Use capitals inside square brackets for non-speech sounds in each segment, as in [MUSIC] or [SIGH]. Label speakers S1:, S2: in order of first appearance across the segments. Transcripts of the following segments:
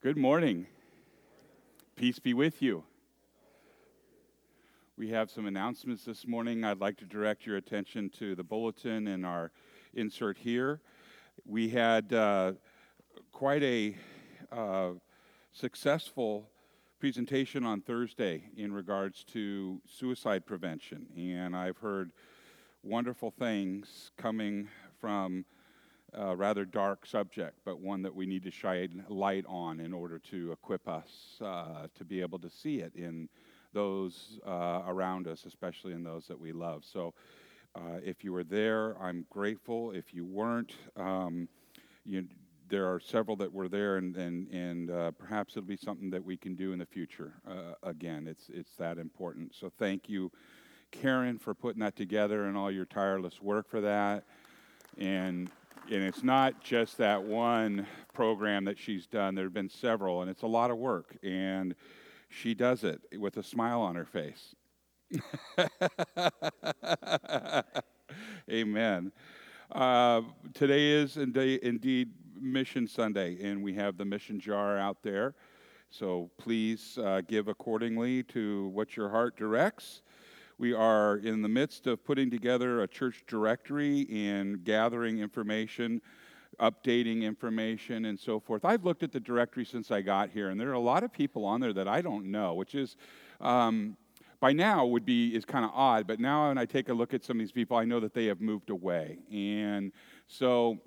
S1: Good morning. Peace be with you. We have some announcements this morning. I'd like to direct your attention to the bulletin and our insert here. We had uh, quite a uh, successful presentation on Thursday in regards to suicide prevention, and I've heard wonderful things coming from a rather dark subject, but one that we need to shine light on in order to equip us uh, to be able to see it in those uh, around us, especially in those that we love. So, uh, if you were there, I'm grateful. If you weren't, um, you, there are several that were there, and and, and uh, perhaps it'll be something that we can do in the future. Uh, again, it's it's that important. So, thank you, Karen, for putting that together and all your tireless work for that. And and it's not just that one program that she's done. There have been several, and it's a lot of work. And she does it with a smile on her face. [LAUGHS] Amen. Uh, today is indeed Mission Sunday, and we have the mission jar out there. So please uh, give accordingly to what your heart directs. We are in the midst of putting together a church directory and gathering information, updating information, and so forth. I've looked at the directory since I got here, and there are a lot of people on there that I don't know, which is. Um, by now would be is kind of odd but now when i take a look at some of these people i know that they have moved away and so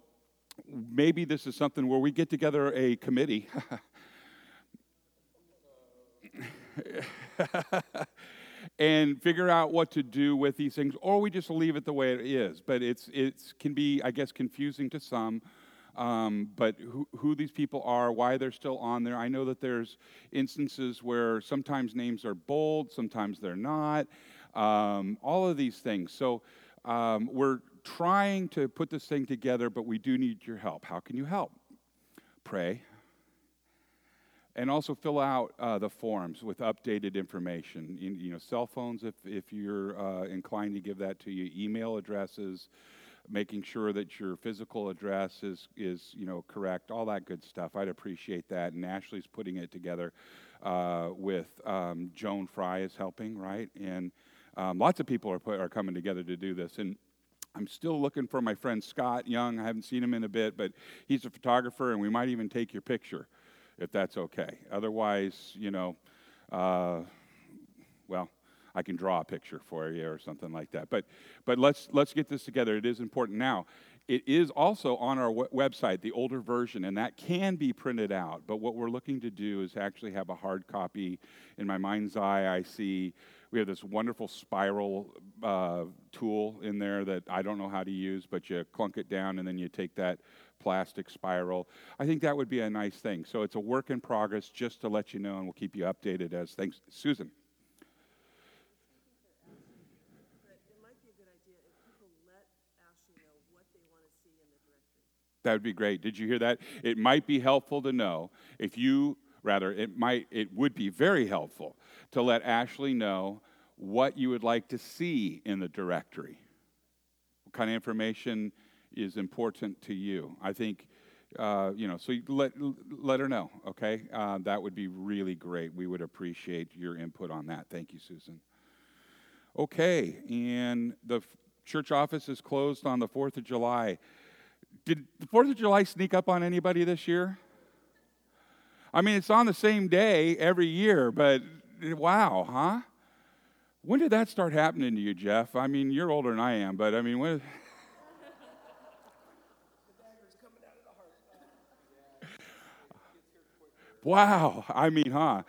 S1: maybe this is something where we get together a committee [LAUGHS] and figure out what to do with these things, or we just leave it the way it is. But it's it can be, I guess, confusing to some. Um, but who, who, these people are, why they're still on there. I know that there's instances where sometimes names are bold, sometimes they're not. Um, all of these things. So um, we're trying to put this thing together, but we do need your help. How can you help? Pray and also fill out uh, the forms with updated information. You, you, know, cell phones if if you're uh, inclined to give that to you, email addresses, making sure that your physical address is is you know correct, all that good stuff. I'd appreciate that. And Ashley's putting it together uh, with um, Joan Fry is helping, right? And um, lots of people are put, are coming together to do this and. I'm still looking for my friend Scott Young. I haven't seen him in a bit, but he's a photographer, and we might even take your picture if that's okay. Otherwise, you know, uh, well, I can draw a picture for you or something like that. But, but let's, let's get this together. It is important. Now, it is also on our website, the older version, and that can be printed out. But what we're looking to do is actually have a hard copy. In my mind's eye, I see we have this wonderful spiral uh, tool in there that I don't know how to use, but you clunk it down and then you take that plastic spiral. I think that would be a nice thing. So it's a work in progress just to let you know, and we'll keep you updated as things. Susan. That would be great. Did you hear that? It might be helpful to know if you, rather, it might, it would be very helpful to let Ashley know what you would like to see in the directory. What kind of information is important to you. I think, uh, you know, so you let, let her know, okay? Uh, that would be really great. We would appreciate your input on that. Thank you, Susan. Okay, and the church office is closed on the 4th of July. Did the 4th of July sneak up on anybody this year? I mean, it's on the same day every year, but wow, huh? When did that start happening to you, Jeff? I mean, you're older than I am, but I mean, when. [LAUGHS] Wow. I mean, huh?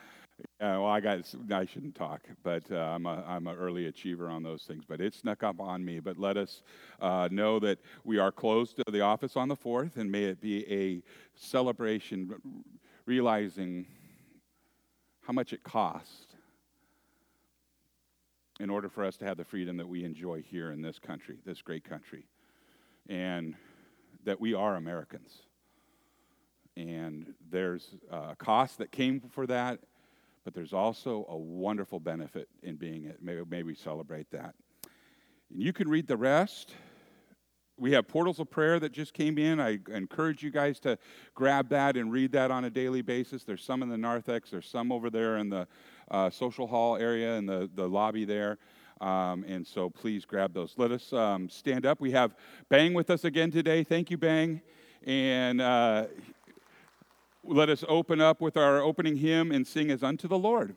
S1: Well, I got. I shouldn't talk, but uh, I'm a I'm an early achiever on those things. But it snuck up on me. But let us uh, know that we are closed to the office on the fourth, and may it be a celebration, realizing how much it cost in order for us to have the freedom that we enjoy here in this country, this great country, and that we are Americans and there's a cost that came for that, but there's also a wonderful benefit in being it. Maybe, maybe we celebrate that. And you can read the rest we have portals of prayer that just came in. I encourage you guys to grab that and read that on a daily basis. There's some in the narthex, there's some over there in the uh, social hall area in the, the lobby there. Um, and so please grab those. Let us um, stand up. We have Bang with us again today. Thank you, Bang. And uh, let us open up with our opening hymn and sing as unto the Lord.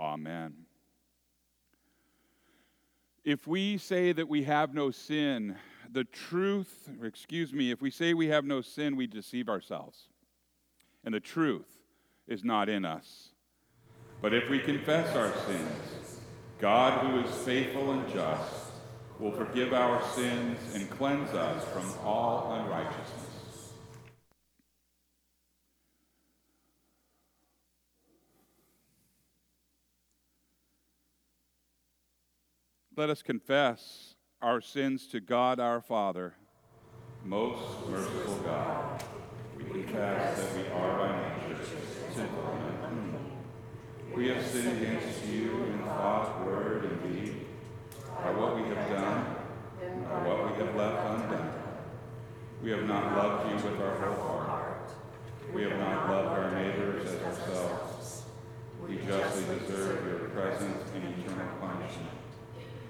S1: Amen. If we say that we have no sin, the truth, excuse me, if we say we have no sin, we deceive ourselves. And the truth is not in us. But if we confess our sins, God, who is faithful and just, will forgive our sins and cleanse us from all unrighteousness. Let us confess our sins to God our Father. Most merciful God, we confess that we are by nature sinful and unclean. We have sinned against you in thought, word, and deed, by what we have done, by what we have left undone. We have not loved you with our whole heart. We have not loved our neighbors as ourselves. We justly deserve your presence and eternal punishment.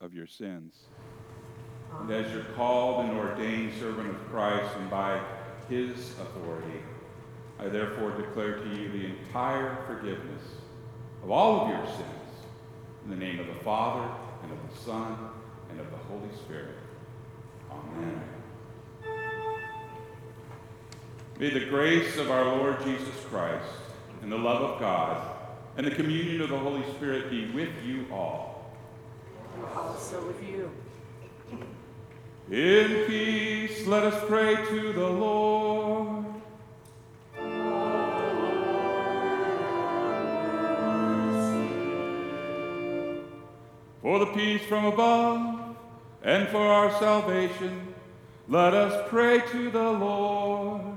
S1: of your sins. And as your called and ordained servant of Christ and by his authority, I therefore declare to you the entire forgiveness of all of your sins in the name of the Father and of the Son and of the Holy Spirit. Amen. May the grace of our Lord Jesus Christ and the love of God and the communion of the Holy Spirit be with you all.
S2: Also with you.
S1: In peace, let us pray to the Lord. For the peace from above and for our salvation, let us pray to the Lord.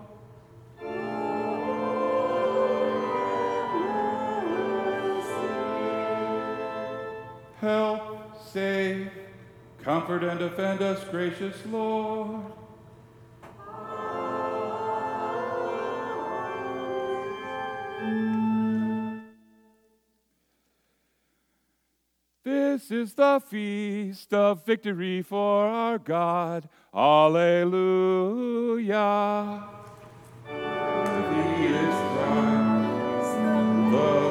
S1: Help, save, comfort, and defend us, gracious Lord. This is the feast of victory for our God. Alleluia. Worthy is Christ, the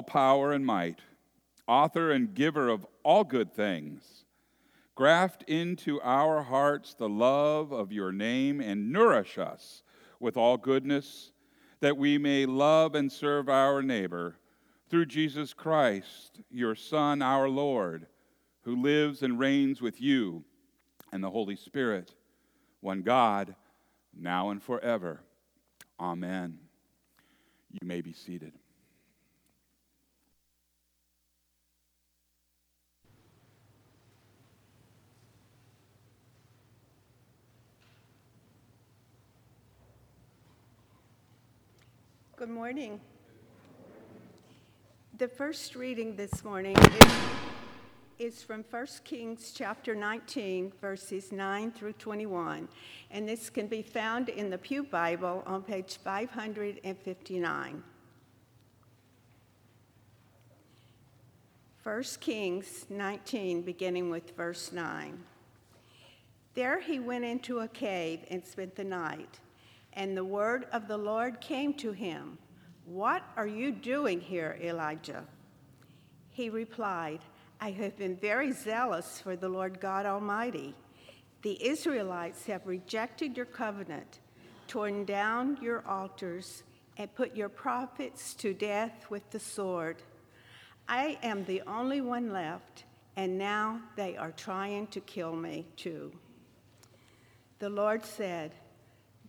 S1: all power and might, author and giver of all good things, graft into our hearts the love of your name and nourish us with all goodness, that we may love and serve our neighbor through Jesus Christ, your Son, our Lord, who lives and reigns with you and the Holy Spirit, one God, now and forever. Amen. You may be seated.
S3: Good morning. The first reading this morning is, is from 1 Kings chapter 19, verses 9 through 21, and this can be found in the Pew Bible on page 559. 1 Kings 19, beginning with verse 9. There he went into a cave and spent the night. And the word of the Lord came to him What are you doing here, Elijah? He replied, I have been very zealous for the Lord God Almighty. The Israelites have rejected your covenant, torn down your altars, and put your prophets to death with the sword. I am the only one left, and now they are trying to kill me too. The Lord said,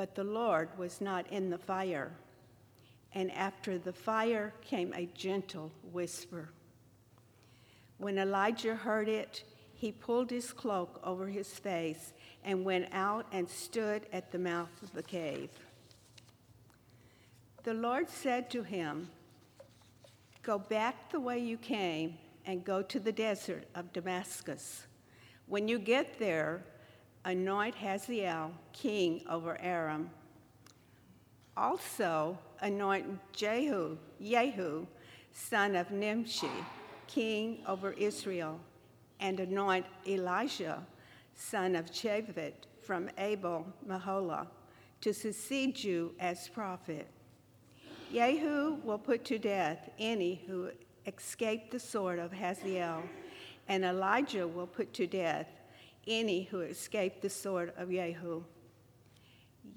S3: but the Lord was not in the fire. And after the fire came a gentle whisper. When Elijah heard it, he pulled his cloak over his face and went out and stood at the mouth of the cave. The Lord said to him, Go back the way you came and go to the desert of Damascus. When you get there, anoint Hazael king over Aram. Also anoint Jehu, Jehu, son of Nimshi, king over Israel, and anoint Elisha, son of Shaphat, from Abel Meholah, to succeed you as prophet. Jehu will put to death any who escape the sword of Hazael, and Elisha will put to death any who escaped the sword of Jehu.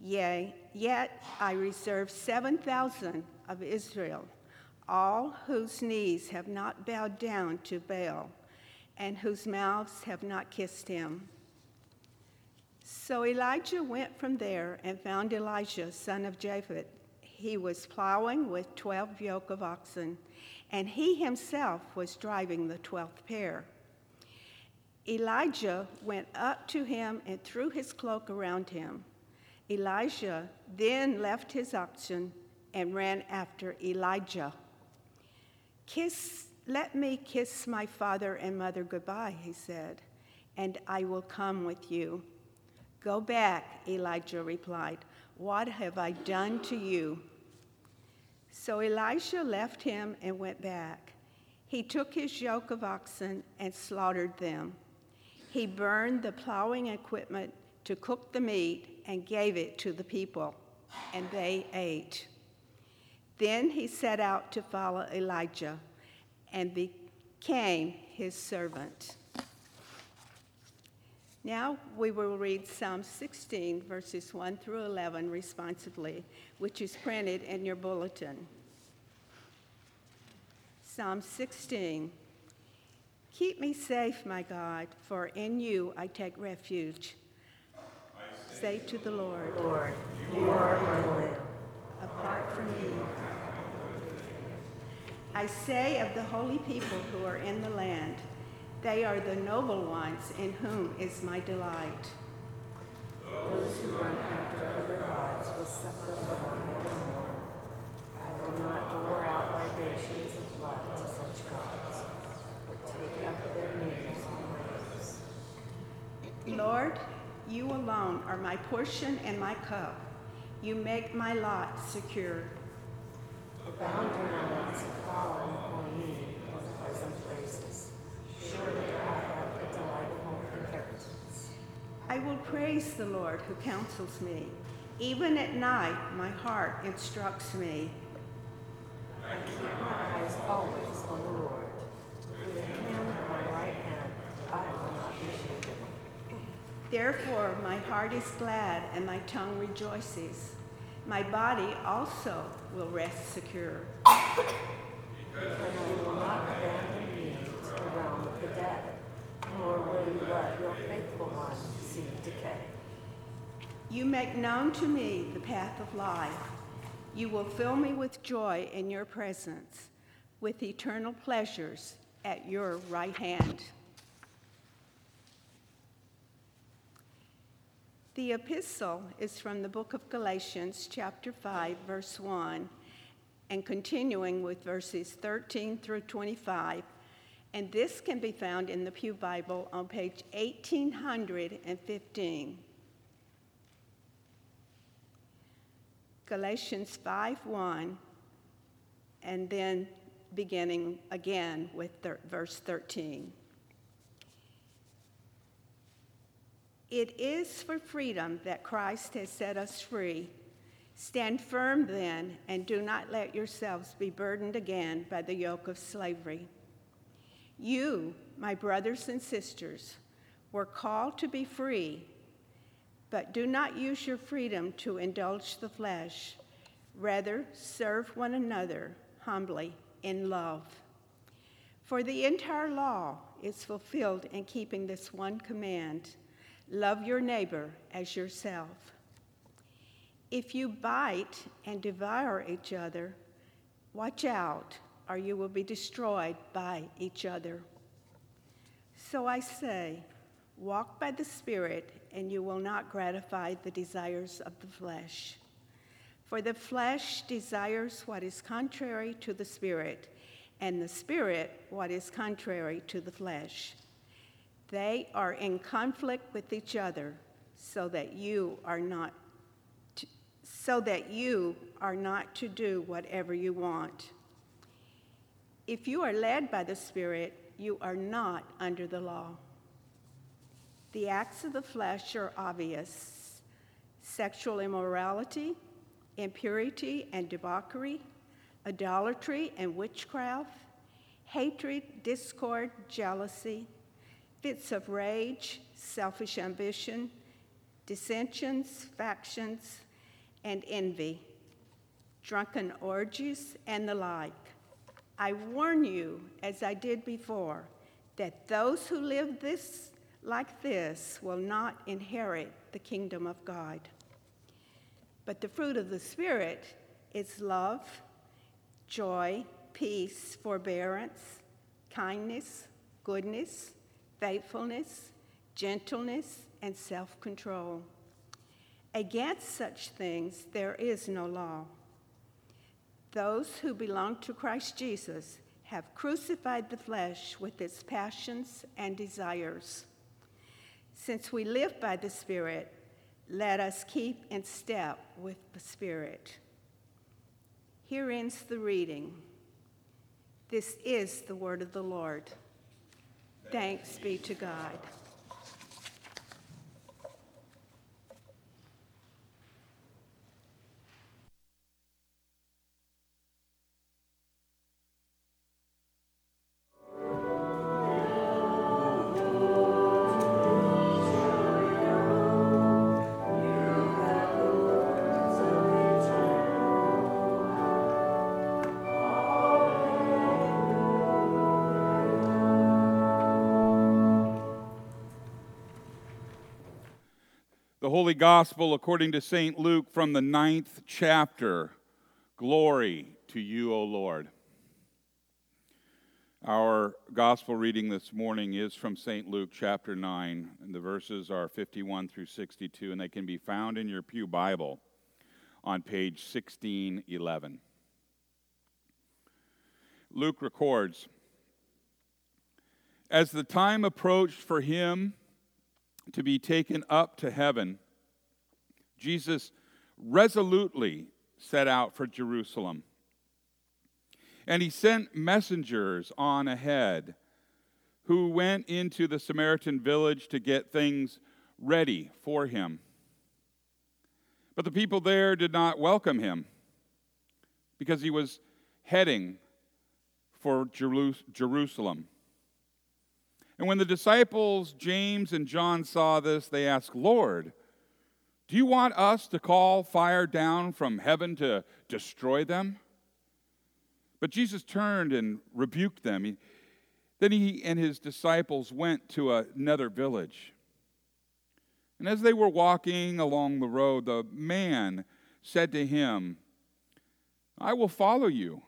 S3: Yea, yet I reserve 7,000 of Israel, all whose knees have not bowed down to Baal, and whose mouths have not kissed him. So Elijah went from there and found Elisha, son of Japhet. He was plowing with 12 yoke of oxen, and he himself was driving the 12th pair. Elijah went up to him and threw his cloak around him. Elisha then left his oxen and ran after Elijah. Kiss, let me kiss my father and mother goodbye, he said, and I will come with you. Go back, Elijah replied. What have I done to you? So Elisha left him and went back. He took his yoke of oxen and slaughtered them. He burned the plowing equipment to cook the meat and gave it to the people, and they ate. Then he set out to follow Elijah and became his servant. Now we will read Psalm 16, verses 1 through 11, responsively, which is printed in your bulletin. Psalm 16. Keep me safe, my God, for in you I take refuge. Say to the Lord,
S2: Lord, you are my lamp.
S3: apart from me. I say of the holy people who are in the land, they are the noble ones in whom is my delight.
S2: Those who run after other gods will suffer from no more. I will not pour out libations of blood to such gods, up their names in my lips.
S3: Lord, you alone are my portion and my cup. You make my lot secure.
S2: The boundary lines have fallen upon me in pleasant places. Surely I have a delightful inheritance.
S3: I will praise the Lord who counsels me. Even at night, my heart instructs me.
S2: I keep my eyes always on the Lord. With him at my right hand, I will not be shaken.
S3: Therefore, my heart is glad and my tongue rejoices. My body also will rest secure.
S2: And I will not abandon me to the realm of the dead, nor will you let your faithful one see decay.
S3: You make known to me the path of life. You will fill me with joy in your presence, with eternal pleasures at your right hand. The epistle is from the book of Galatians, chapter 5, verse 1, and continuing with verses 13 through 25. And this can be found in the Pew Bible on page 1815. Galatians 5 1, and then beginning again with thir- verse 13. It is for freedom that Christ has set us free. Stand firm then, and do not let yourselves be burdened again by the yoke of slavery. You, my brothers and sisters, were called to be free. But do not use your freedom to indulge the flesh. Rather, serve one another humbly in love. For the entire law is fulfilled in keeping this one command love your neighbor as yourself. If you bite and devour each other, watch out, or you will be destroyed by each other. So I say, walk by the Spirit and you will not gratify the desires of the flesh. For the flesh desires what is contrary to the Spirit, and the Spirit what is contrary to the flesh. They are in conflict with each other, so that you are not to, so that you are not to do whatever you want. If you are led by the Spirit, you are not under the law. The acts of the flesh are obvious sexual immorality, impurity and debauchery, idolatry and witchcraft, hatred, discord, jealousy, fits of rage, selfish ambition, dissensions, factions, and envy, drunken orgies, and the like. I warn you, as I did before, that those who live this like this will not inherit the kingdom of God. But the fruit of the Spirit is love, joy, peace, forbearance, kindness, goodness, faithfulness, gentleness, and self control. Against such things there is no law. Those who belong to Christ Jesus have crucified the flesh with its passions and desires. Since we live by the Spirit, let us keep in step with the Spirit. Here ends the reading. This is the word of the Lord. Thanks be to God.
S1: Holy Gospel according to St. Luke from the ninth chapter. Glory to you, O Lord. Our gospel reading this morning is from St. Luke chapter 9, and the verses are 51 through 62, and they can be found in your Pew Bible on page 1611. Luke records As the time approached for him to be taken up to heaven, Jesus resolutely set out for Jerusalem. And he sent messengers on ahead who went into the Samaritan village to get things ready for him. But the people there did not welcome him because he was heading for Jerusalem. And when the disciples, James and John, saw this, they asked, Lord, Do you want us to call fire down from heaven to destroy them? But Jesus turned and rebuked them. He, then he and his disciples went to another village. And as they were walking along the road, the man said to him, I will follow you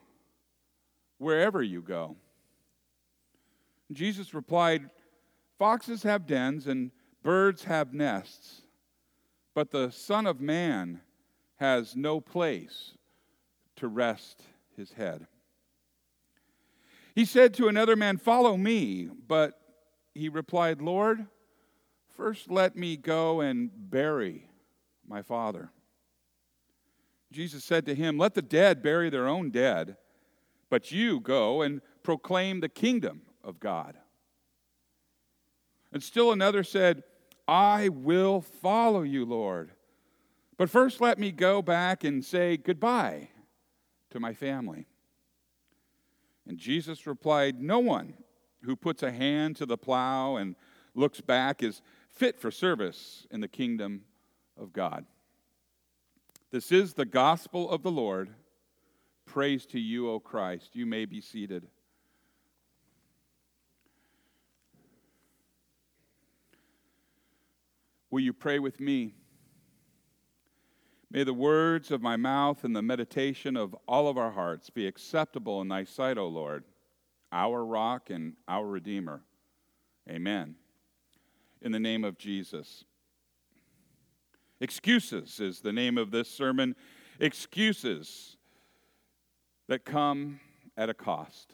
S1: wherever you go. Jesus replied, Foxes have dens and birds have nests, but the Son of Man has no place to rest his head. He said to another man, Follow me. But he replied, Lord, first let me go and bury my father. Jesus said to him, Let the dead bury their own dead, but you go and proclaim the kingdom of God. And still another said, I will follow you, Lord. But first let me go back and say goodbye to my family. And Jesus replied, No one who puts a hand to the plow and looks back is fit for service in the kingdom of God. This is the gospel of the Lord. Praise to you, O Christ. You may be seated. Will you pray with me? May the words of my mouth and the meditation of all of our hearts be acceptable in thy sight, O Lord, our rock and our redeemer. Amen. In the name of Jesus. Excuses is the name of this sermon. Excuses that come at a cost.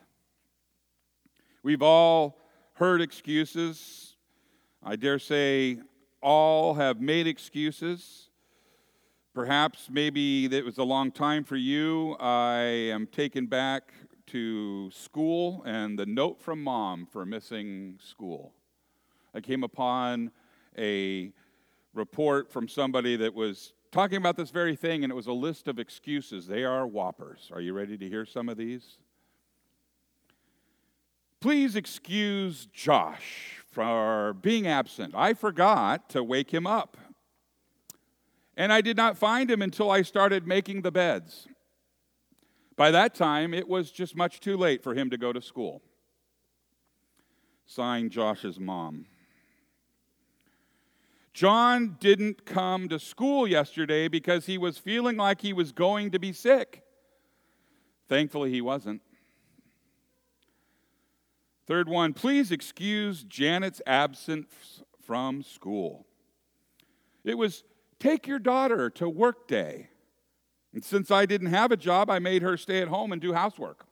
S1: We've all heard excuses. I dare say all have made excuses. Perhaps maybe it was a long time for you. I am taken back to school and the note from mom for missing school. I came upon a report from somebody that was talking about this very thing, and it was a list of excuses. They are whoppers. Are you ready to hear some of these? Please excuse Josh for being absent. I forgot to wake him up and I did not find him until I started making the beds. By that time, it was just much too late for him to go to school. Signed Josh's mom. John didn't come to school yesterday because he was feeling like he was going to be sick. Thankfully, he wasn't. Third one, please excuse Janet's absence from school. It was Take your daughter to work day. And since I didn't have a job, I made her stay at home and do housework.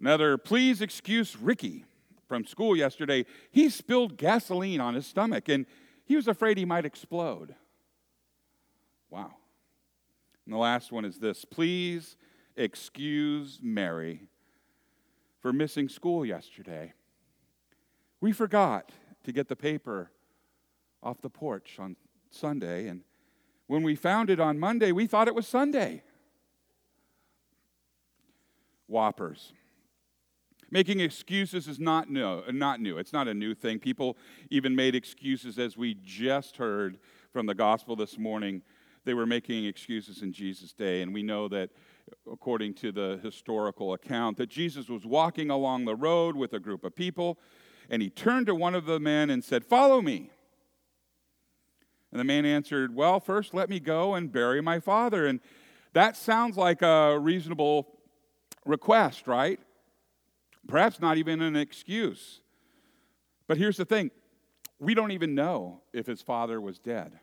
S1: Another, please excuse Ricky from school yesterday. He spilled gasoline on his stomach and he was afraid he might explode. Wow. And the last one is this please excuse Mary for missing school yesterday. We forgot to get the paper off the porch on Sunday. And when we found it on Monday, we thought it was Sunday. Whoppers. Making excuses is not new, not new. It's not a new thing. People even made excuses, as we just heard from the gospel this morning. They were making excuses in Jesus' day. And we know that, according to the historical account, that Jesus was walking along the road with a group of people, and he turned to one of the men and said, Follow me. And the man answered, Well, first let me go and bury my father. And that sounds like a reasonable request, right? Perhaps not even an excuse. But here's the thing we don't even know if his father was dead.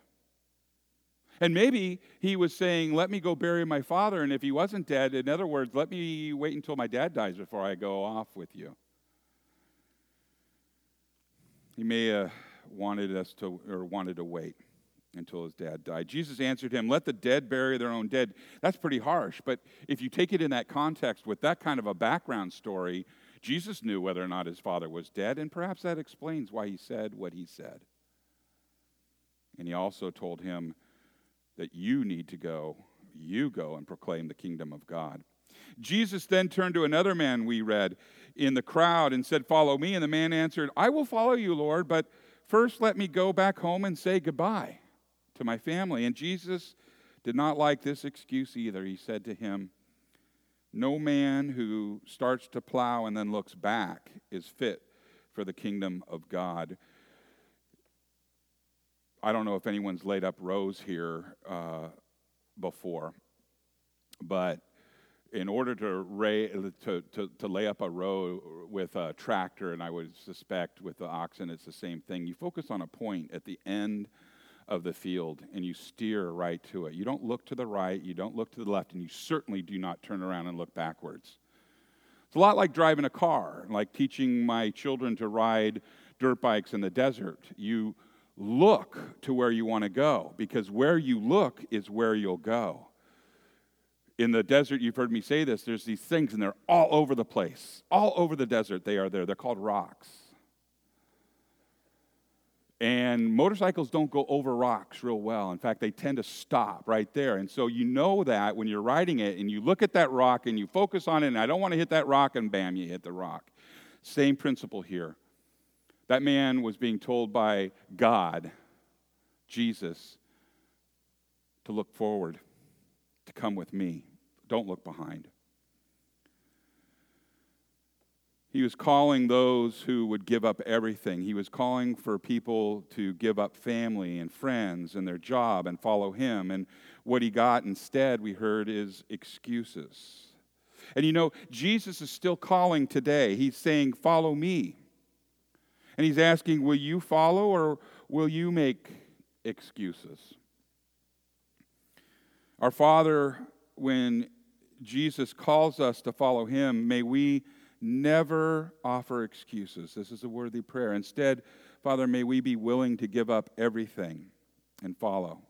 S1: And maybe he was saying, Let me go bury my father. And if he wasn't dead, in other words, let me wait until my dad dies before I go off with you. He may have wanted us to, or wanted to wait until his dad died. Jesus answered him, Let the dead bury their own dead. That's pretty harsh, but if you take it in that context with that kind of a background story, Jesus knew whether or not his father was dead, and perhaps that explains why he said what he said. And he also told him that you need to go, you go and proclaim the kingdom of God. Jesus then turned to another man we read in the crowd and said, Follow me. And the man answered, I will follow you, Lord, but first let me go back home and say goodbye to my family. And Jesus did not like this excuse either. He said to him, No man who starts to plow and then looks back is fit for the kingdom of God. I don't know if anyone's laid up rows here uh, before, but in order to, to, to, to, lay up a row with a tractor, and I would suspect with the oxen it's the same thing, you focus on a point at the end of the field and you steer right to it. You don't look to the right, you don't look to the left, and you certainly do not turn around and look backwards. It's a lot like driving a car, like teaching my children to ride dirt bikes in the desert. You look to where you want to go because where you look is where you'll go. In the desert, you've heard me say this, there's these things and they're all over the place. All over the desert, they are there. They're called rocks. And motorcycles don't go over rocks real well. In fact, they tend to stop right there. And so you know that when you're riding it and you look at that rock and you focus on it, and I don't want to hit that rock, and bam, you hit the rock. Same principle here. That man was being told by God, Jesus, to look forward, to come with me. Don't look behind. He was calling those who would give up everything. He was calling for people to give up family and friends and their job and follow him. And what he got instead, we heard, is excuses. And you know, Jesus is still calling today. He's saying, Follow me. And he's asking, Will you follow or will you make excuses? Our Father, when Jesus calls us to follow him, may we never offer excuses. This is a worthy prayer. Instead, Father, may we be willing to give up everything and follow.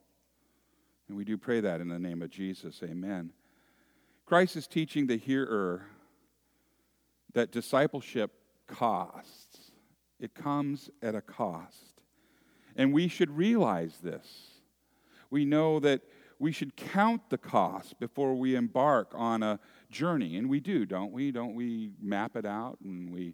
S1: And we do pray that in the name of Jesus. Amen. Christ is teaching the hearer that discipleship costs, it comes at a cost. And we should realize this. We know that we should count the cost before we embark on a journey. And we do, don't we? Don't we map it out and we,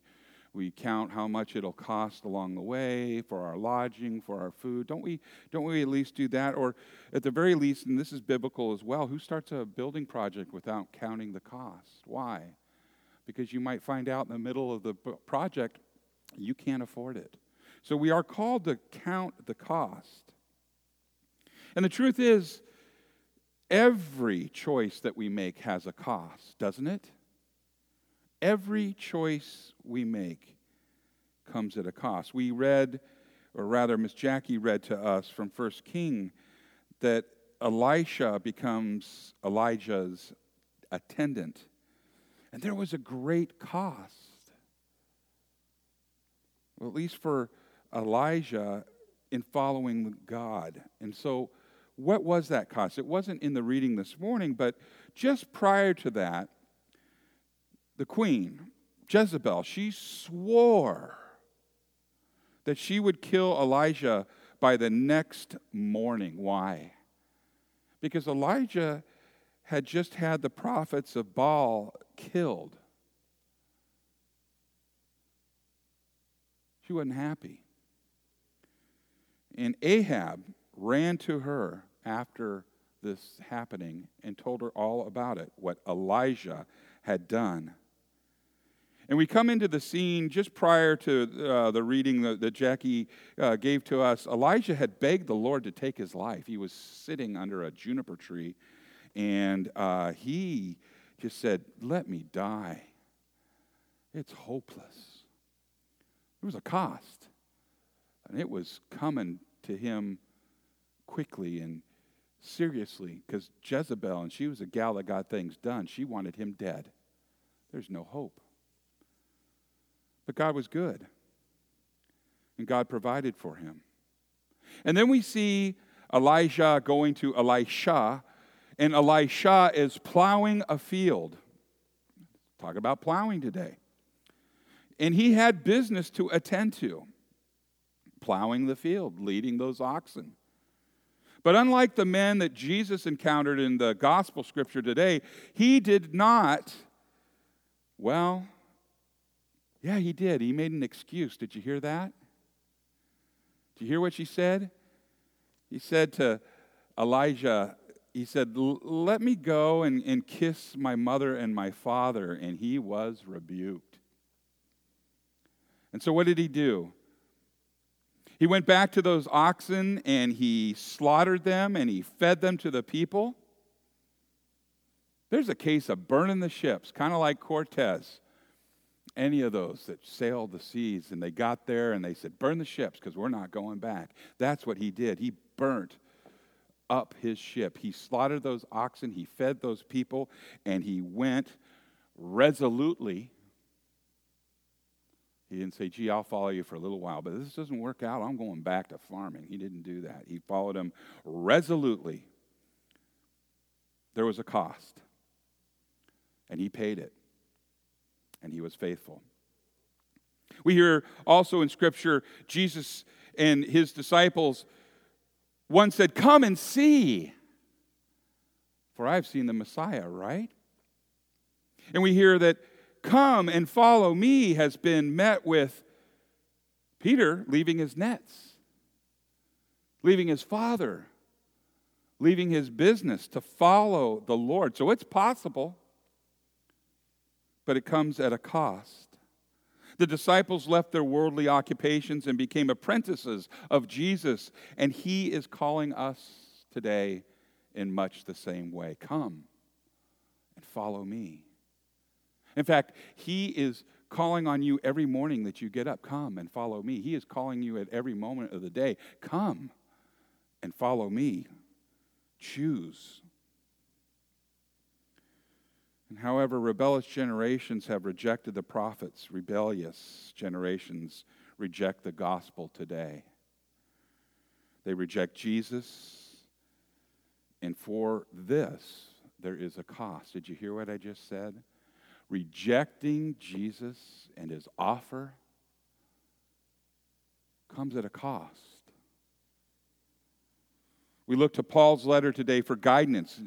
S1: we count how much it'll cost along the way for our lodging, for our food? Don't we, don't we at least do that? Or at the very least, and this is biblical as well, who starts a building project without counting the cost? Why? Because you might find out in the middle of the project you can't afford it. So we are called to count the cost. And the truth is, Every choice that we make has a cost, doesn't it? Every choice we make comes at a cost. We read, or rather, Miss Jackie read to us from First King that Elisha becomes Elijah's attendant. And there was a great cost. Well, at least for Elijah in following God. And so what was that cost? It wasn't in the reading this morning, but just prior to that, the queen, Jezebel, she swore that she would kill Elijah by the next morning. Why? Because Elijah had just had the prophets of Baal killed. She wasn't happy. And Ahab, ran to her after this happening and told her all about it, what Elijah had done. And we come into the scene just prior to uh, the reading that, that Jackie uh, gave to us. Elijah had begged the Lord to take his life. He was sitting under a juniper tree, and uh, he just said, Let me die. It's hopeless. There was a cost, and it was coming to him quickly and seriously because Jezebel, and she was a gal that got things done, she wanted him dead. There's no hope. But God was good, and God provided for him. And then we see Elijah going to Elisha, and Elisha is plowing a field. Talk about plowing today. And he had business to attend to plowing the field, leading those oxen. But unlike the men that Jesus encountered in the gospel scripture today, he did not, well, yeah, he did. He made an excuse. Did you hear that? Do you hear what she said? He said to Elijah, he said, Let me go and, and kiss my mother and my father. And he was rebuked. And so, what did he do? He went back to those oxen and he slaughtered them and he fed them to the people. There's a case of burning the ships, kind of like Cortez. Any of those that sailed the seas and they got there and they said, Burn the ships because we're not going back. That's what he did. He burnt up his ship. He slaughtered those oxen, he fed those people, and he went resolutely. He didn't say, gee, I'll follow you for a little while, but this doesn't work out. I'm going back to farming. He didn't do that. He followed him resolutely. There was a cost, and he paid it, and he was faithful. We hear also in Scripture Jesus and his disciples one said, Come and see, for I've seen the Messiah, right? And we hear that come and follow me has been met with Peter leaving his nets, leaving his father, leaving his business to follow the Lord. So it's possible, but it comes at a cost. The disciples left their worldly occupations and became apprentices of Jesus, and he is calling us today in much the same way. Come and follow me. In fact, he is calling on you every morning that you get up. Come and follow me. He is calling you at every moment of the day. Come and follow me. Choose and however, rebellious generations have rejected the prophets, rebellious generations reject the gospel today. They reject Jesus, and for this, there is a cost. Did you hear what I just said? Rejecting Jesus and his offer comes at a cost. We look to Paul's letter today for guidance,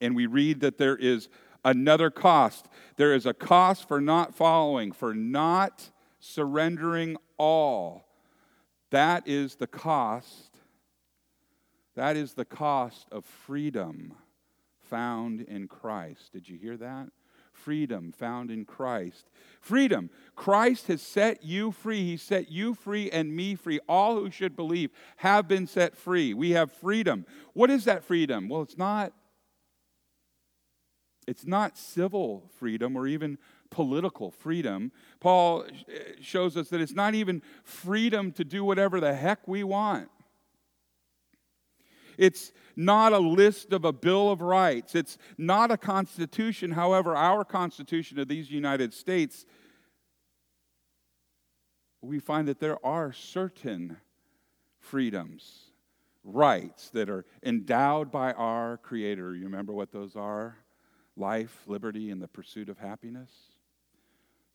S1: and we read that there is another cost. There is a cost for not following, for not surrendering all. That is the cost. That is the cost of freedom found in Christ. Did you hear that? Freedom found in Christ. Freedom. Christ has set you free. He set you free and me free. All who should believe have been set free. We have freedom. What is that freedom? Well, it's not it's not civil freedom or even political freedom. Paul uh, shows us that it's not even freedom to do whatever the heck we want. It's not a list of a Bill of Rights. It's not a constitution. However, our Constitution of these United States, we find that there are certain freedoms, rights that are endowed by our Creator. You remember what those are? life, liberty, and the pursuit of happiness.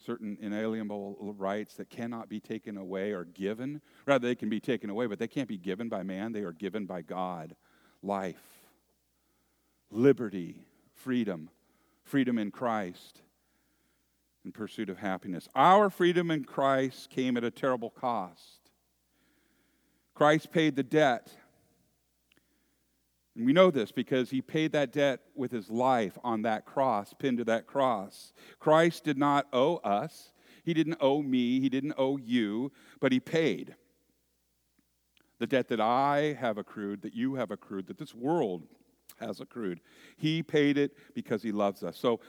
S1: Certain inalienable rights that cannot be taken away or given. Rather, they can be taken away, but they can't be given by man. They are given by God. Life, liberty, freedom, freedom in Christ, in pursuit of happiness. Our freedom in Christ came at a terrible cost. Christ paid the debt and we know this because he paid that debt with his life on that cross, pinned to that cross. Christ did not owe us, he didn't owe me, he didn't owe you, but he paid the debt that I have accrued, that you have accrued, that this world has accrued. He paid it because he loves us. So,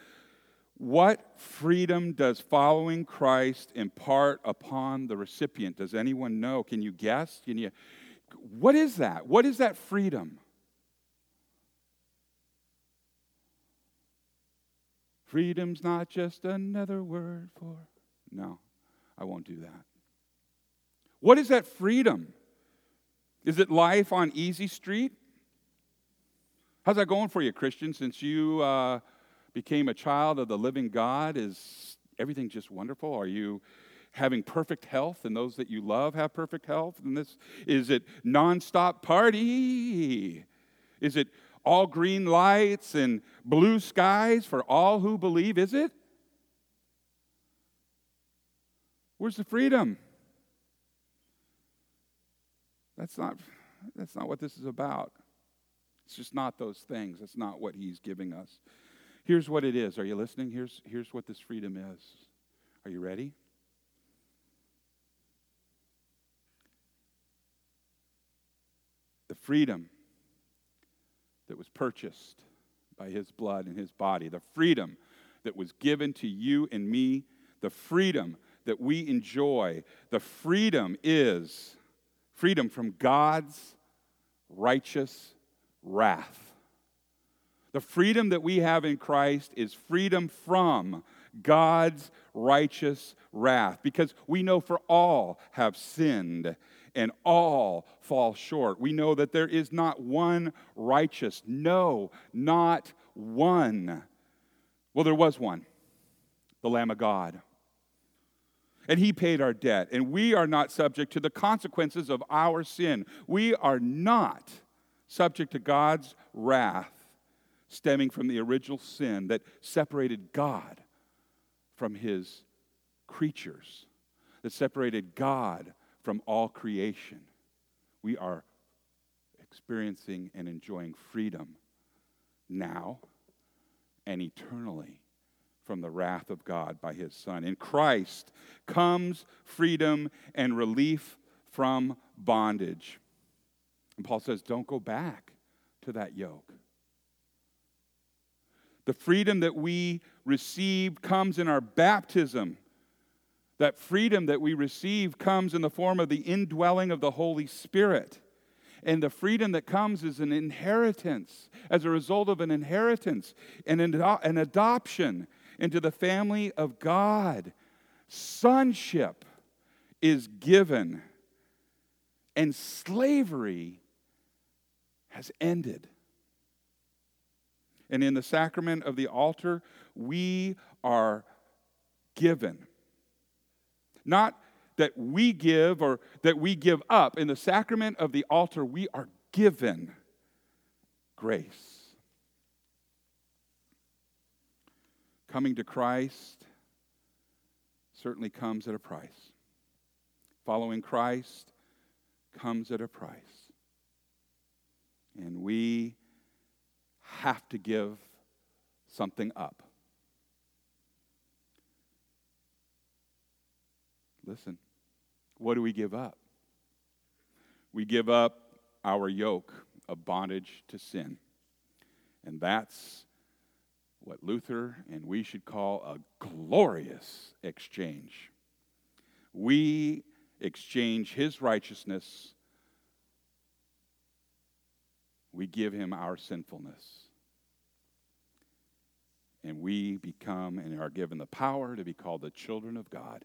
S1: what freedom does following Christ impart upon the recipient? Does anyone know? Can you guess? Can you What is that? What is that freedom? Freedom's not just another word for. No, I won't do that. What is that freedom? Is it life on easy street? How's that going for you, Christian? Since you uh, became a child of the living God, is everything just wonderful? Are you having perfect health, and those that you love have perfect health? And this is it nonstop party? Is it all green lights and blue skies for all who believe, is it? Where's the freedom? That's not, that's not what this is about. It's just not those things. That's not what he's giving us. Here's what it is. Are you listening? Here's, here's what this freedom is. Are you ready? The freedom that was purchased by his blood and his body, the freedom that was given to you and me, the freedom that we enjoy, the freedom is freedom from God's righteous wrath. The freedom that we have in Christ is freedom from God's righteous wrath because we know for all have sinned and all fall short. We know that there is not one righteous. No, not one. Well, there was one the Lamb of God. And he paid our debt, and we are not subject to the consequences of our sin. We are not subject to God's wrath stemming from the original sin that separated God from his creatures, that separated God from all creation. We are experiencing and enjoying freedom now and eternally from the wrath of God by his Son. In Christ comes freedom and relief from bondage. And Paul says, don't go back to that yoke. The freedom that we receive comes in our baptism. That freedom that we receive comes in the form of the indwelling of the Holy Spirit. And the freedom that comes is an inheritance, as a result of an inheritance, and an, adoption into the family of God. Sonship is given, and slavery has ended. And in the sacrament of the altar, we are given. Not that we give or that we give up. In the sacrament of the altar, we are given grace. Coming to Christ certainly comes at a price. Following Christ comes at a price. And we have to give something up. Listen, what do we give up? We give up our yoke of bondage to sin. And that's what Luther and we should call a glorious exchange. We exchange his righteousness, we give him our sinfulness. And we become and are given the power to be called the children of God.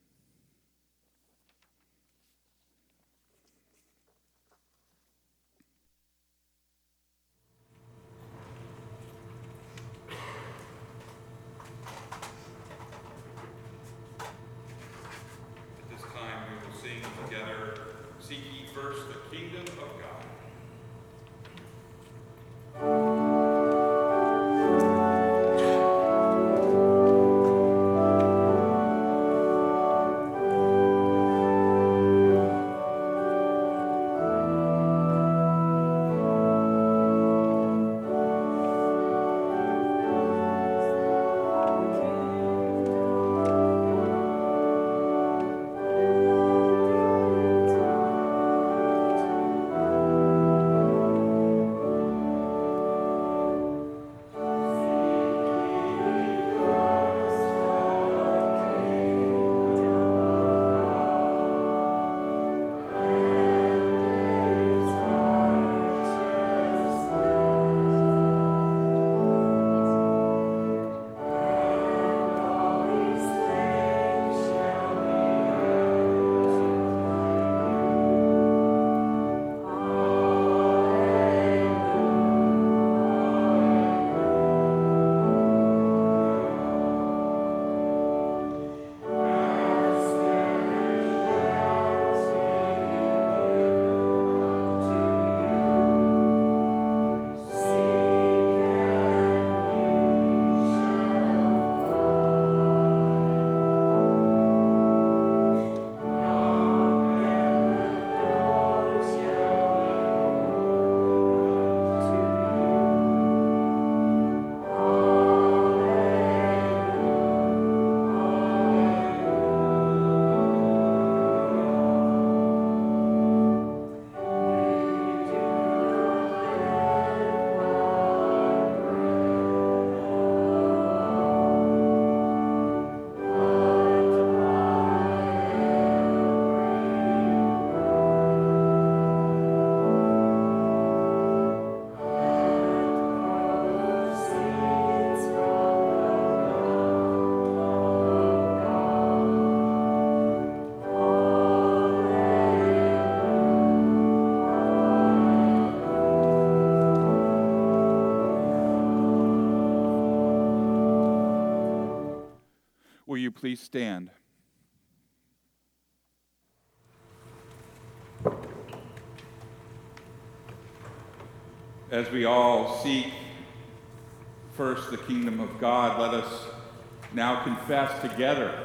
S1: Please stand? As we all seek first the kingdom of God, let us now confess together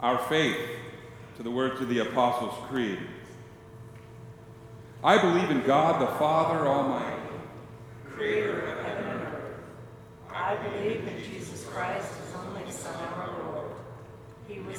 S1: our faith to the words of the Apostles' Creed. I believe in God the Father Almighty,
S2: creator of heaven and earth. I believe in Jesus Christ, his only Son, our Lord. He was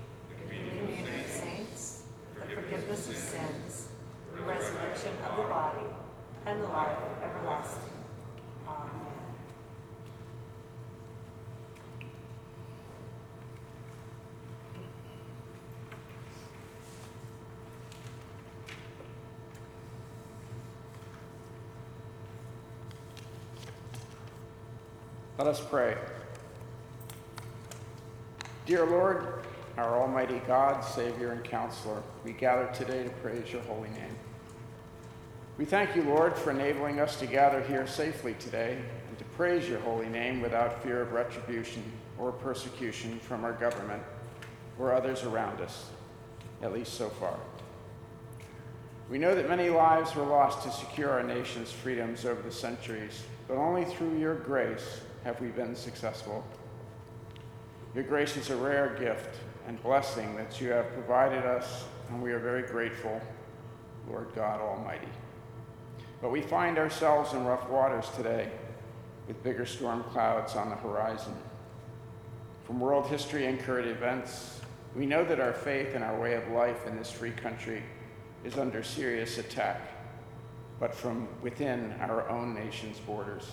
S2: communion of saints, the forgiveness of sins, the resurrection of the body, and the life everlasting. Amen.
S4: Let us pray. Dear Lord, our Almighty God, Savior, and Counselor, we gather today to praise your holy name. We thank you, Lord, for enabling us to gather here safely today and to praise your holy name without fear of retribution or persecution from our government or others around us, at least so far. We know that many lives were lost to secure our nation's freedoms over the centuries, but only through your grace have we been successful. Your grace is a rare gift and blessing that you have provided us, and we are very grateful, Lord God Almighty. But we find ourselves in rough waters today with bigger storm clouds on the horizon. From world history and current events, we know that our faith and our way of life in this free country is under serious attack, but from within our own nation's borders.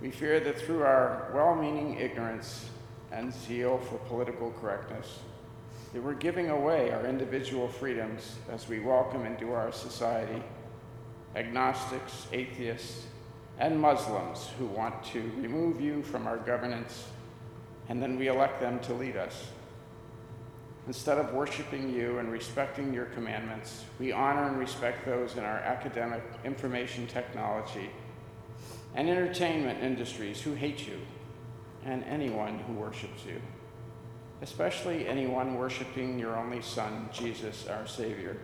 S4: We fear that through our well meaning ignorance and zeal for political correctness, that we're giving away our individual freedoms as we welcome into our society agnostics, atheists, and Muslims who want to remove you from our governance, and then we elect them to lead us. Instead of worshiping you and respecting your commandments, we honor and respect those in our academic, information technology, and entertainment industries who hate you and anyone who worships you, especially anyone worshiping your only Son, Jesus, our Savior.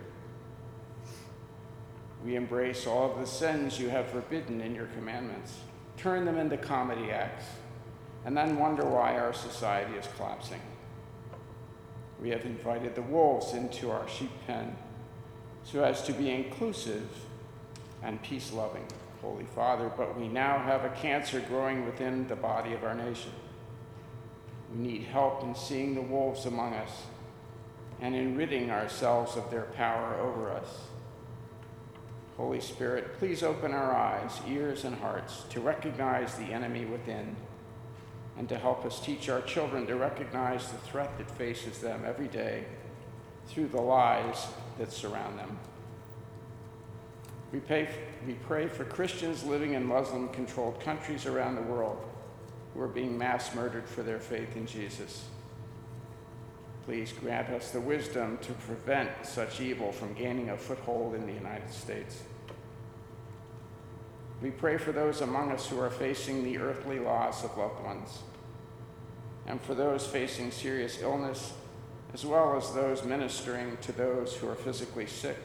S4: We embrace all of the sins you have forbidden in your commandments, turn them into comedy acts, and then wonder why our society is collapsing. We have invited the wolves into our sheep pen so as to be inclusive and peace loving, Holy Father, but we now have a cancer growing within the body of our nation. We need help in seeing the wolves among us and in ridding ourselves of their power over us. Holy Spirit, please open our eyes, ears, and hearts to recognize the enemy within and to help us teach our children to recognize the threat that faces them every day through the lies that surround them. We, pay, we pray for Christians living in Muslim controlled countries around the world who are being mass murdered for their faith in Jesus. Please grant us the wisdom to prevent such evil from gaining a foothold in the United States. We pray for those among us who are facing the earthly loss of loved ones, and for those facing serious illness, as well as those ministering to those who are physically sick,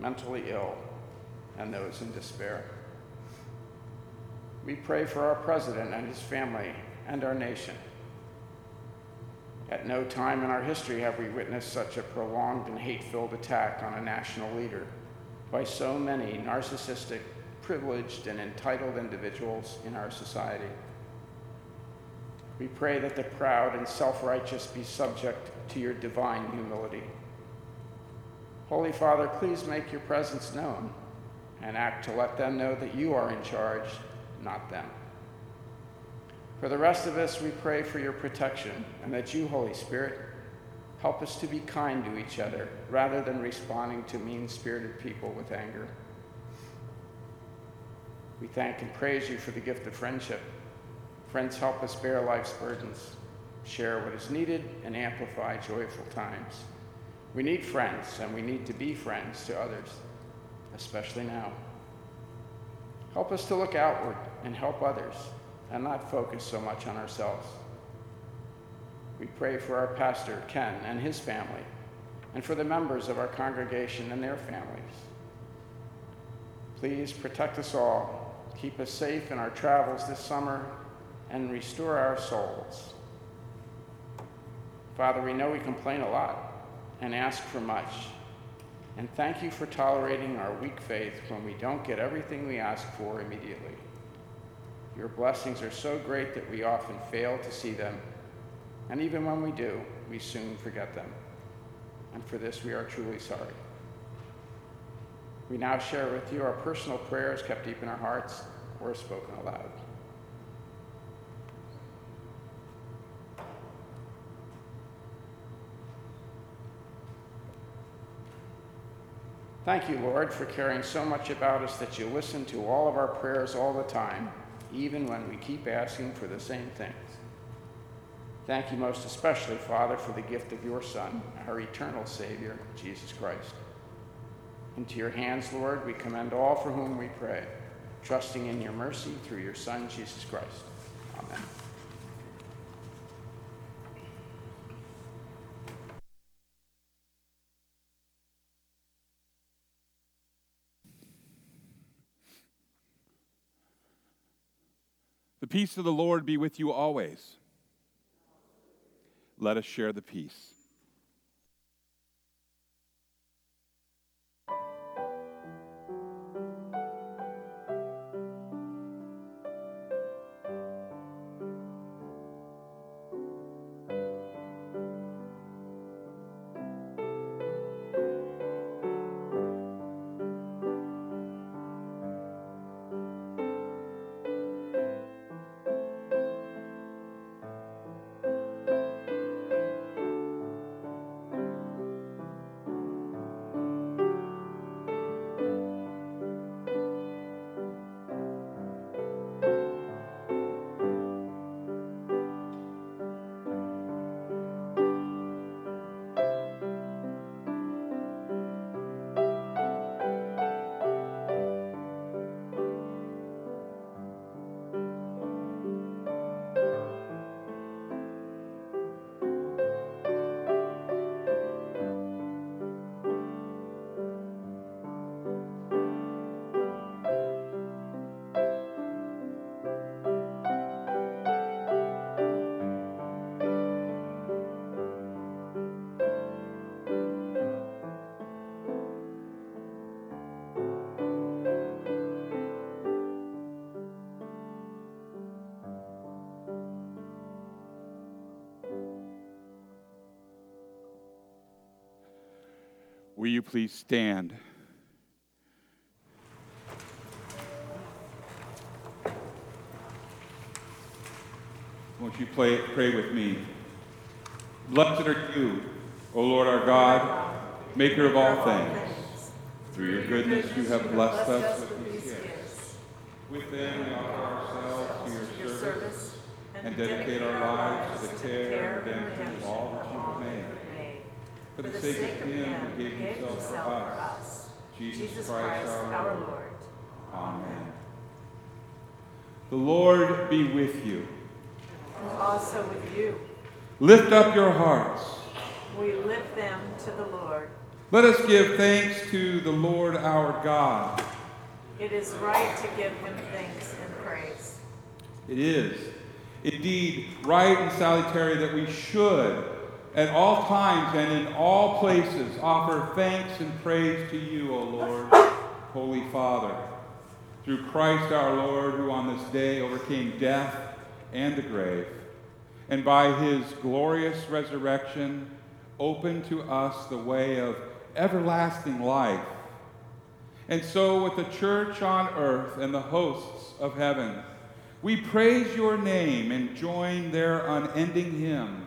S4: mentally ill, and those in despair. We pray for our president and his family and our nation. At no time in our history have we witnessed such a prolonged and hate filled attack on a national leader by so many narcissistic, privileged, and entitled individuals in our society. We pray that the proud and self righteous be subject to your divine humility. Holy Father, please make your presence known and act to let them know that you are in charge, not them. For the rest of us, we pray for your protection and that you, Holy Spirit, help us to be kind to each other rather than responding to mean spirited people with anger. We thank and praise you for the gift of friendship. Friends help us bear life's burdens, share what is needed, and amplify joyful times. We need friends, and we need to be friends to others, especially now. Help us to look outward and help others, and not focus so much on ourselves. We pray for our pastor, Ken, and his family, and for the members of our congregation and their families. Please protect us all, keep us safe in our travels this summer, and restore our souls. Father, we know we complain a lot and ask for much. And thank you for tolerating our weak faith when we don't get everything we ask for immediately. Your blessings are so great that we often fail to see them, and even when we do, we soon forget them. And for this, we are truly sorry. We now share with you our personal prayers kept deep in our hearts or spoken aloud. Thank you, Lord, for caring so much about us that you listen to all of our prayers all the time, even when we keep asking for the same things. Thank you most especially, Father, for the gift of your Son, our eternal Savior, Jesus Christ. Into your hands, Lord, we commend all for whom we pray, trusting in your mercy through your Son, Jesus Christ. Amen.
S1: Peace of the Lord be with you always. Let us share the peace. Will you please stand? Won't you play, pray with me? Blessed are you, O Lord our God, maker of all things. Through your goodness you have blessed us with these gifts. With them we offer ourselves to your service and dedicate our lives to the care and redemption of all that you have made. For the sake of him who gave himself for us, Jesus Christ our Lord. Amen. The Lord be with you.
S2: And also with you.
S1: Lift up your hearts.
S2: We lift them to the Lord.
S1: Let us give thanks to the Lord our God.
S2: It is right to give him thanks and praise.
S1: It is indeed right and salutary that we should, at all times and in all places, offer thanks and praise to you, O Lord, Holy Father, through Christ our Lord, who on this day overcame death and the grave, and by his glorious resurrection opened to us the way of everlasting life. And so, with the church on earth and the hosts of heaven, We praise your name and join their unending hymn.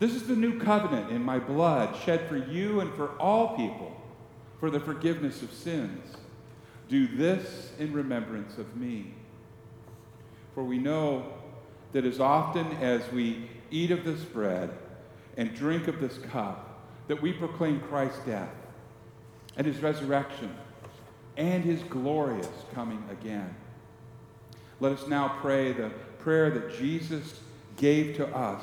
S1: This is the new covenant in my blood, shed for you and for all people for the forgiveness of sins. Do this in remembrance of me. For we know that as often as we eat of this bread and drink of this cup, that we proclaim Christ's death and his resurrection and his glorious coming again. Let us now pray the prayer that Jesus gave to us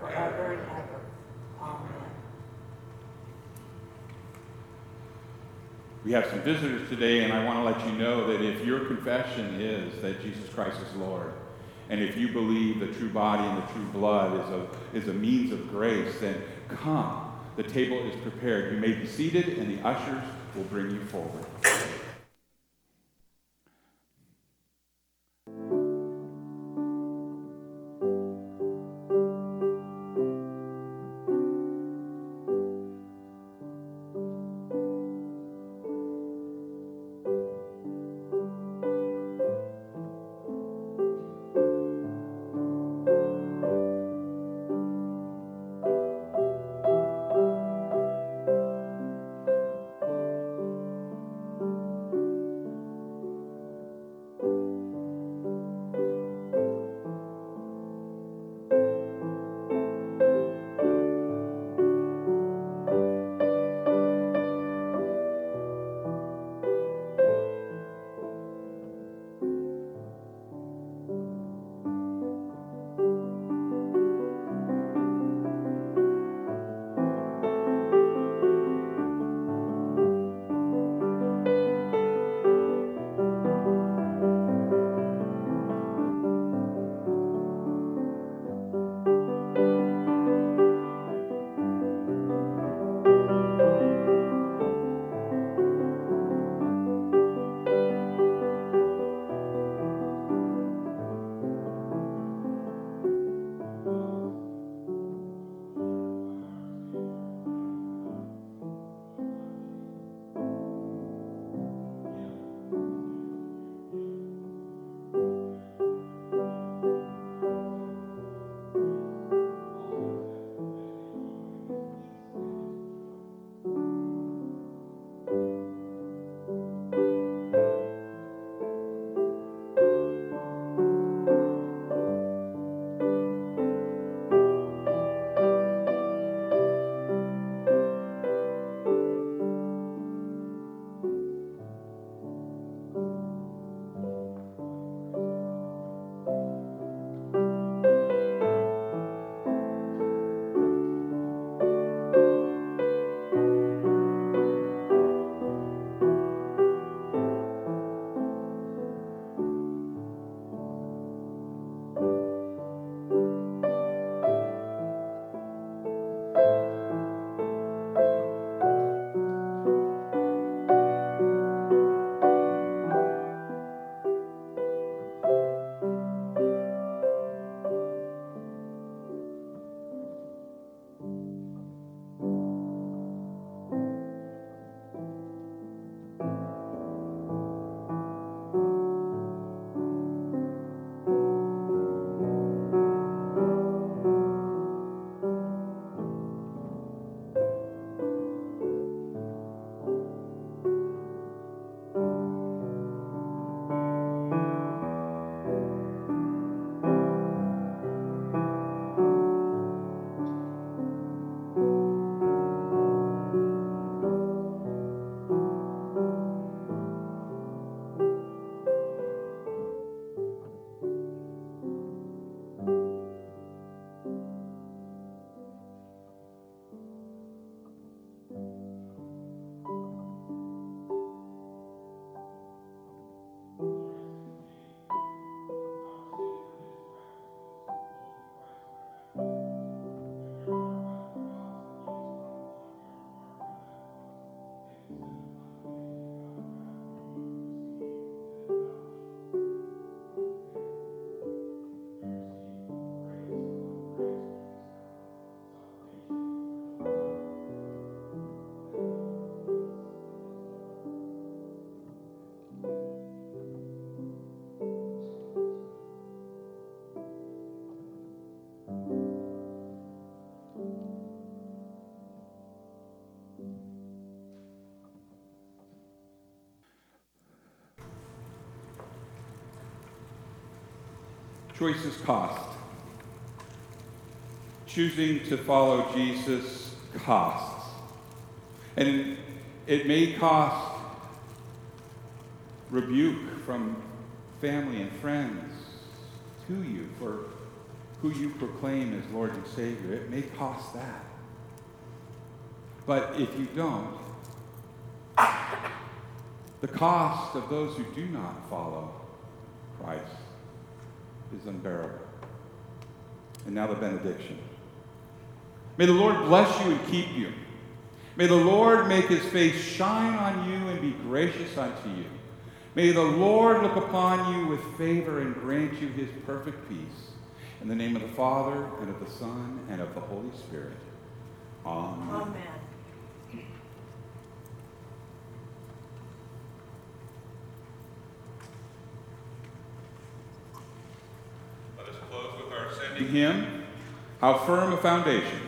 S2: forever and ever. Amen.
S1: We have some visitors today, and I want to let you know that if your confession is that Jesus Christ is Lord, and if you believe the true body and the true blood is a, is a means of grace, then come. The table is prepared. You may be seated, and the ushers will bring you forward. Choices cost. Choosing to follow Jesus costs. And it may cost rebuke from family and friends to you for who you proclaim as Lord and Savior. It may cost that. But if you don't, the cost of those who do not follow Christ is unbearable. And now the benediction. May the Lord bless you and keep you. May the Lord make his face shine on you and be gracious unto you. May the Lord look upon you with favor and grant you his perfect peace. In the name of the Father, and of the Son, and of the Holy Spirit. Amen.
S2: Amen.
S1: Let hymn, How Firm a Foundation.